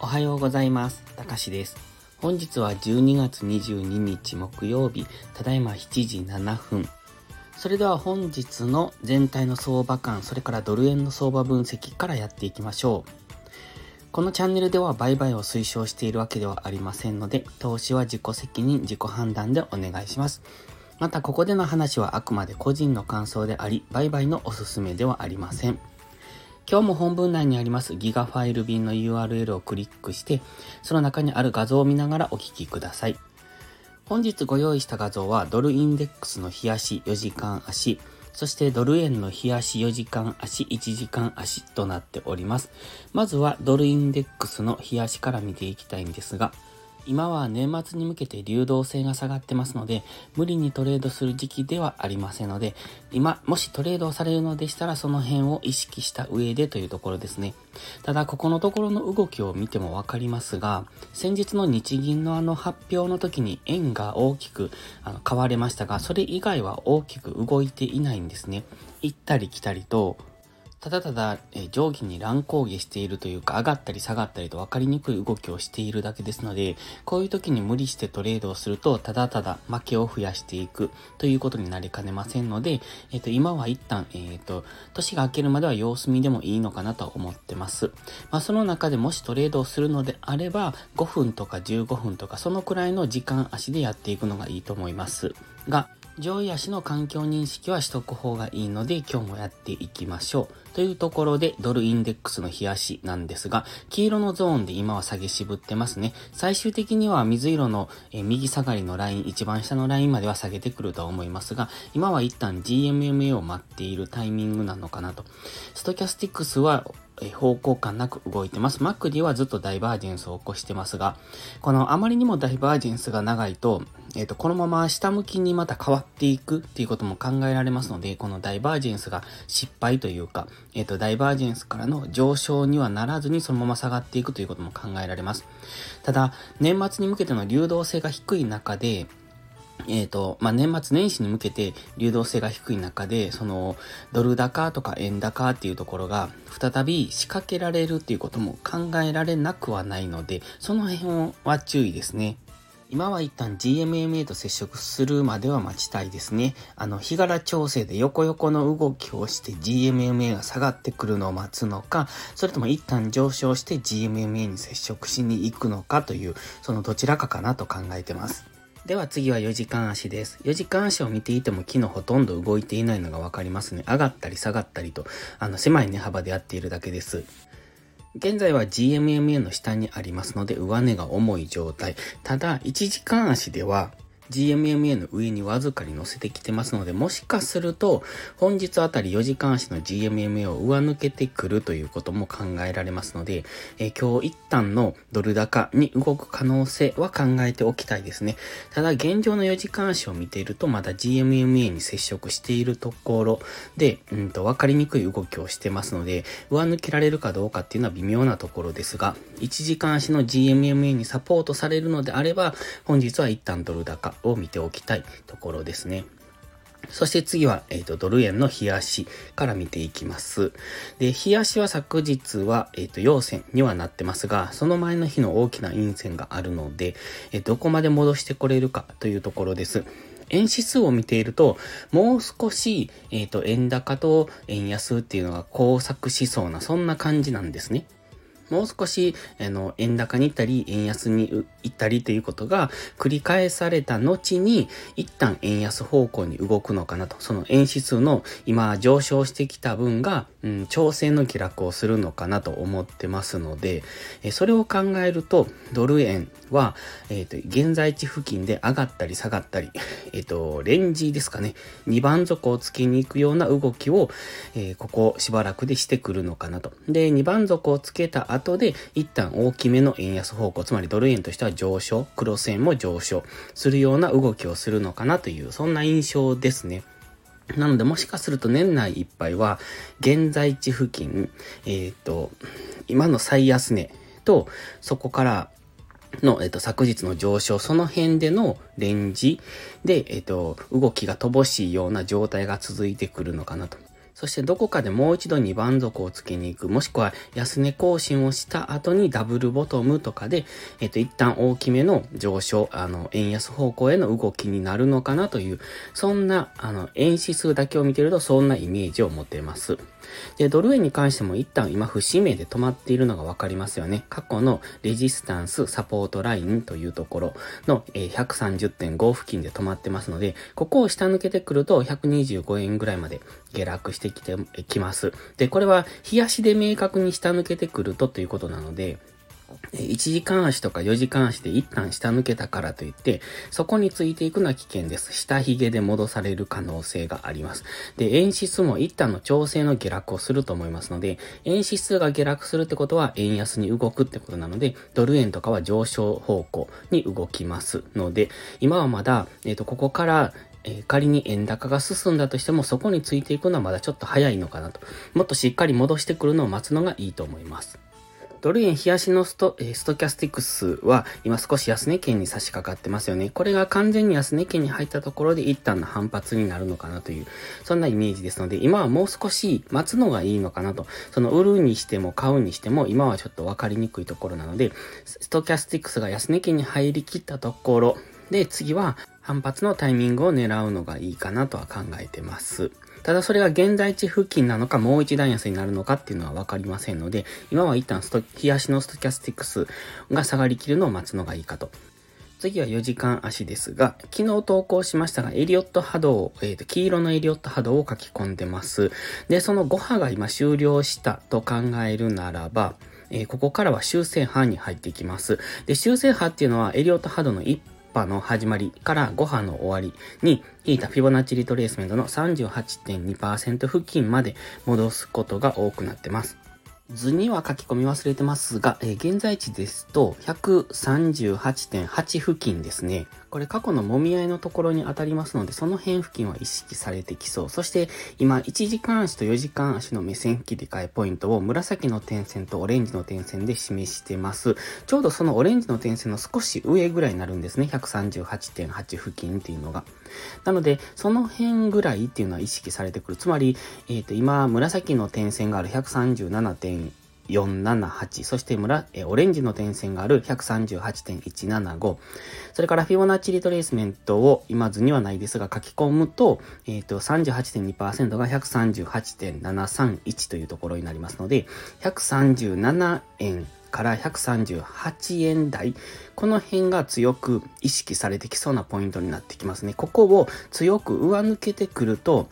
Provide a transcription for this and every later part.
おはようございます。たかしです。本日は12月22日木曜日、ただいま7時7分。それでは本日の全体の相場感、それからドル円の相場分析からやっていきましょう。このチャンネルでは売買を推奨しているわけではありませんので、投資は自己責任、自己判断でお願いします。また、ここでの話はあくまで個人の感想であり、売買のおすすめではありません。今日も本文内にありますギガファイル便の URL をクリックして、その中にある画像を見ながらお聞きください。本日ご用意した画像はドルインデックスの日足4時間足、そしてドル円の日足4時間足1時間足となっております。まずはドルインデックスの日足から見ていきたいんですが、今は年末に向けて流動性が下がってますので、無理にトレードする時期ではありませんので、今、もしトレードをされるのでしたら、その辺を意識した上でというところですね。ただ、ここのところの動きを見てもわかりますが、先日の日銀のあの発表の時に円が大きくあの買われましたが、それ以外は大きく動いていないんですね。行ったり来たりと、ただただ、え上下に乱高下しているというか、上がったり下がったりと分かりにくい動きをしているだけですので、こういう時に無理してトレードをすると、ただただ負けを増やしていくということになりかねませんので、えっ、と、今は一旦、えっ、と、年が明けるまでは様子見でもいいのかなと思ってます。まあ、その中でもしトレードをするのであれば、5分とか15分とか、そのくらいの時間足でやっていくのがいいと思います。が、上位足の環境認識はしとく方がいいので今日もやっていきましょう。というところでドルインデックスの冷やしなんですが、黄色のゾーンで今は下げ渋ってますね。最終的には水色の、え右下がりのライン、一番下のラインまでは下げてくるとは思いますが、今は一旦 GMMA を待っているタイミングなのかなと。ストキャスティックスは方向感なく動いてます。マックディはずっとダイバージェンスを起こしてますが、このあまりにもダイバージェンスが長いと、えっ、ー、と、このまま下向きにまた変わっていくっていうことも考えられますので、このダイバージェンスが失敗というか、えっ、ー、と、ダイバージェンスからの上昇にはならずにそのまま下がっていくということも考えられます。ただ、年末に向けての流動性が低い中で、えっ、ー、と、まあ、年末年始に向けて流動性が低い中で、その、ドル高とか円高っていうところが、再び仕掛けられるっていうことも考えられなくはないので、その辺は注意ですね。今は一旦 GMMA と接触するまでは待ちたいですね。あの、日柄調整で横横の動きをして GMMA が下がってくるのを待つのか、それとも一旦上昇して GMMA に接触しに行くのかという、そのどちらかかなと考えてます。では次は4時間足です。4時間足を見ていても昨日ほとんど動いていないのがわかりますね。上がったり下がったりと、あの狭い値幅でやっているだけです。現在は GMMA の下にありますので上値が重い状態。ただ、1時間足では GMMA の上にわずかに乗せてきてますので、もしかすると、本日あたり4時間足の GMMA を上抜けてくるということも考えられますので、えー、今日一旦のドル高に動く可能性は考えておきたいですね。ただ、現状の4時間足を見ていると、まだ GMMA に接触しているところで、うんと、わかりにくい動きをしてますので、上抜けられるかどうかっていうのは微妙なところですが、1時間足の GMMA にサポートされるのであれば、本日は一旦ドル高、を見ておきたいところですね。そして次は、えっ、ー、と、ドル円の日足から見ていきます。で、日足は昨日は、えっ、ー、と、陽線にはなってますが、その前の日の大きな陰線があるので、えー、どこまで戻してこれるかというところです。円指数を見ていると、もう少し、えっ、と、円高と円安っていうのが交錯しそうな、そんな感じなんですね。もう少し、あの、円高に行ったり、円安に行ったりということが繰り返された後に、一旦円安方向に動くのかなと。その円指数の今上昇してきた分が、うん、調整の下落をするのかなと思ってますので、えそれを考えると、ドル円は、えっ、ー、と、現在地付近で上がったり下がったり、えっ、ー、と、レンジですかね。2番底をつけに行くような動きを、えー、ここしばらくでしてくるのかなと。で、2番底をつけた後後で、一旦大きめの円安方向、つまりドル円としては上昇、クロス円も上昇するような動きをするのかなという、そんな印象ですね。なので、もしかすると年内いっぱいは、現在地付近、えっ、ー、と、今の最安値と、そこからの、えっと、昨日の上昇、その辺でのレンジで、えっと、動きが乏しいような状態が続いてくるのかなと。そしてどこかでもう一度2番底をつけに行く、もしくは安値更新をした後にダブルボトムとかで、えっと、一旦大きめの上昇、あの、円安方向への動きになるのかなという、そんな、あの、円指数だけを見てるとそんなイメージを持てます。で、ドル円に関しても一旦今節目で止まっているのがわかりますよね。過去のレジスタンス、サポートラインというところの、130.5付近で止まってますので、ここを下抜けてくると125円ぐらいまで下落してきてきます。で、これは冷やしで明確に下抜けてくるとということなので、1時間足とか4時間足で一旦下抜けたからといって、そこについていくのは危険です。下髭で戻される可能性があります。で、円指数も一旦の調整の下落をすると思いますので、円指数が下落するってことは円安に動くってことなので、ドル円とかは上昇方向に動きますので、今はまだ、えっ、ー、と、ここからえ、仮に円高が進んだとしても、そこについていくのはまだちょっと早いのかなと。もっとしっかり戻してくるのを待つのがいいと思います。ドル円冷やしのスト、えストキャスティクスは今少し安値圏に差し掛かってますよね。これが完全に安値圏に入ったところで一旦の反発になるのかなという、そんなイメージですので、今はもう少し待つのがいいのかなと。その売るにしても買うにしても今はちょっとわかりにくいところなので、ストキャスティクスが安値圏に入りきったところで次は反発のタイミングを狙うのがいいかなとは考えてます。ただそれが現在地付近なのかもう一段安になるのかっていうのはわかりませんので、今は一旦スト、冷やしのストキャスティクスが下がりきるのを待つのがいいかと。次は4時間足ですが、昨日投稿しましたが、エリオット波動、え、ー、と、黄色のエリオット波動を書き込んでます。で、その5波が今終了したと考えるならば、えー、ここからは修正波に入っていきます。で、修正波っていうのはエリオット波動の1波の始まりから5波の終わりに引いたフィボナッチリトレースメントの38.2%付近まで戻すことが多くなってます。図には書き込み忘れてますが、えー、現在地ですと138.8付近ですね。これ過去のもみ合いのところに当たりますので、その辺付近は意識されてきそう。そして今1時間足と4時間足の目線切り替えポイントを紫の点線とオレンジの点線で示してます。ちょうどそのオレンジの点線の少し上ぐらいになるんですね。138.8付近っていうのが。なので、その辺ぐらいっていうのは意識されてくる。つまり、えっ、ー、と、今、紫の点線がある137.4 478、そして村、えオレンジの点線がある138.175、それからフィボナッチリトレースメントを今図にはないですが書き込むと、えっ、ー、と、38.2%が138.731というところになりますので、137円から138円台、この辺が強く意識されてきそうなポイントになってきますね。ここを強く上抜けてくると、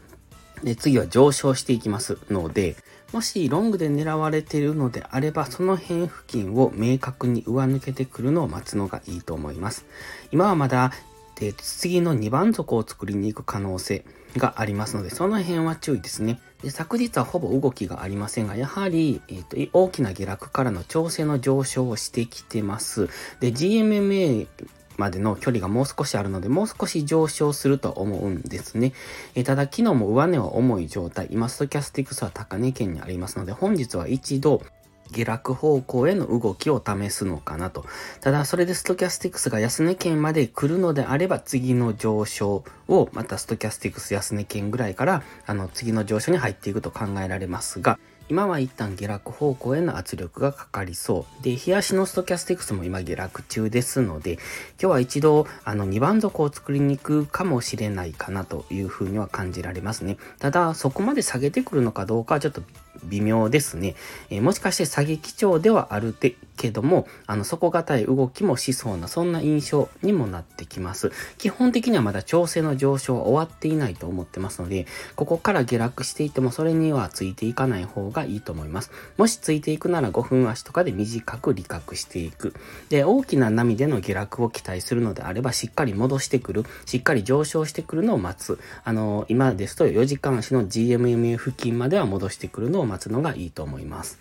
で次は上昇していきますので、もしロングで狙われているのであれば、その辺付近を明確に上抜けてくるのを待つのがいいと思います。今はまだ、で次の2番底を作りに行く可能性がありますので、その辺は注意ですね。で昨日はほぼ動きがありませんが、やはり、えーと、大きな下落からの調整の上昇をしてきてます。で、GMMA までの距離がもう少しあるので、もう少し上昇すると思うんですね。えただ、昨日も上値は重い状態、今ストキャスティクスは高値圏にありますので、本日は一度、下落方向への動きを試すのかなと。ただ、それでストキャスティクスが安値圏まで来るのであれば、次の上昇を、またストキャスティクス安値圏ぐらいから、あの、次の上昇に入っていくと考えられますが、今は一旦下落方向への圧力がかかりそう。で、日足のストキャスティクスも今下落中ですので、今日は一度、あの、2番底を作りに行くかもしれないかなというふうには感じられますね。ただ、そこまで下げてくるのかどうかはちょっと微妙ですね。えー、もしかして下げ基調ではあるけども、あの、底堅い動きもしそうな、そんな印象にもなってきます。基本的にはまだ調整の上昇は終わっていないと思ってますので、ここから下落していてもそれにはついていかない方がいいと思います。もしついていくなら5分足とかで短く利確していく。で、大きな波での下落を期待するのであれば、しっかり戻してくる、しっかり上昇してくるのを待つ。あの、今ですと4時間足の GMMA 付近までは戻してくるのを待つのがいいと思います。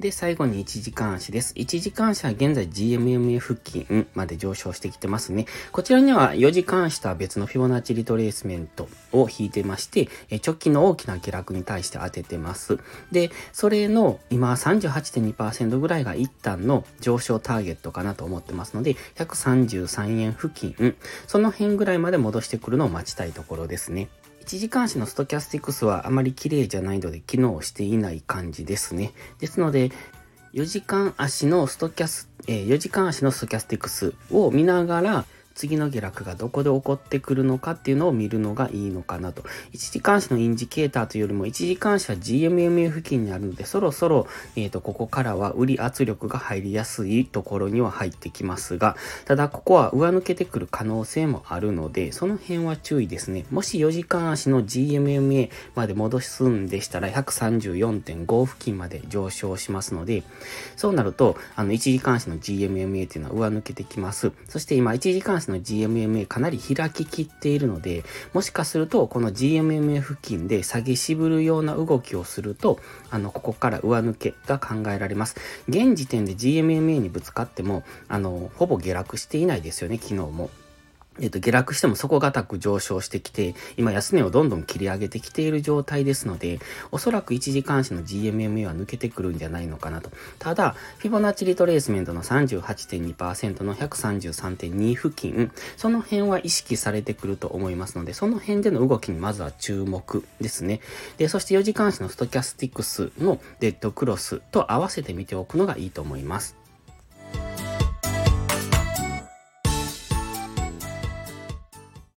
で、最後に1時間足です。1時間足は現在 GMMA 付近まで上昇してきてますね。こちらには4時間足とは別のフィボナッチリトレースメントを引いてまして、直近の大きな下落に対して当ててます。で、それの今38.2%ぐらいが一旦の上昇ターゲットかなと思ってますので、133円付近、その辺ぐらいまで戻してくるのを待ちたいところですね。1時間足のストキャスティクスはあまり綺麗じゃないので機能していない感じですね。ですので、4時間足のストキャス、えー、4時間足のストキャスティクスを見ながら、次の下落がどこで起こってくるのかっていうのを見るのがいいのかなと。1時間足のインジケーターというよりも1時間足は GMMA 付近にあるので、そろそろ、えっ、ー、と、ここからは売り圧力が入りやすいところには入ってきますが、ただここは上抜けてくる可能性もあるので、その辺は注意ですね。もし4時間足の GMMA まで戻すんでしたら、134.5付近まで上昇しますので、そうなると、あの、1時間足の GMMA っていうのは上抜けてきます。そして今、1時間スの GMMA かなり開ききっているので、もしかするとこの GMMA 付近で下げ渋るような動きをすると、あの、ここから上抜けが考えられます。現時点で GMMA にぶつかっても、あの、ほぼ下落していないですよね、昨日も。えっと、下落しても底堅く上昇してきて、今安値をどんどん切り上げてきている状態ですので、おそらく1時間足の GMMA は抜けてくるんじゃないのかなと。ただ、フィボナッチリトレースメントの38.2%の133.2付近、その辺は意識されてくると思いますので、その辺での動きにまずは注目ですね。で、そして4時間足のストキャスティクスのデッドクロスと合わせて見ておくのがいいと思います。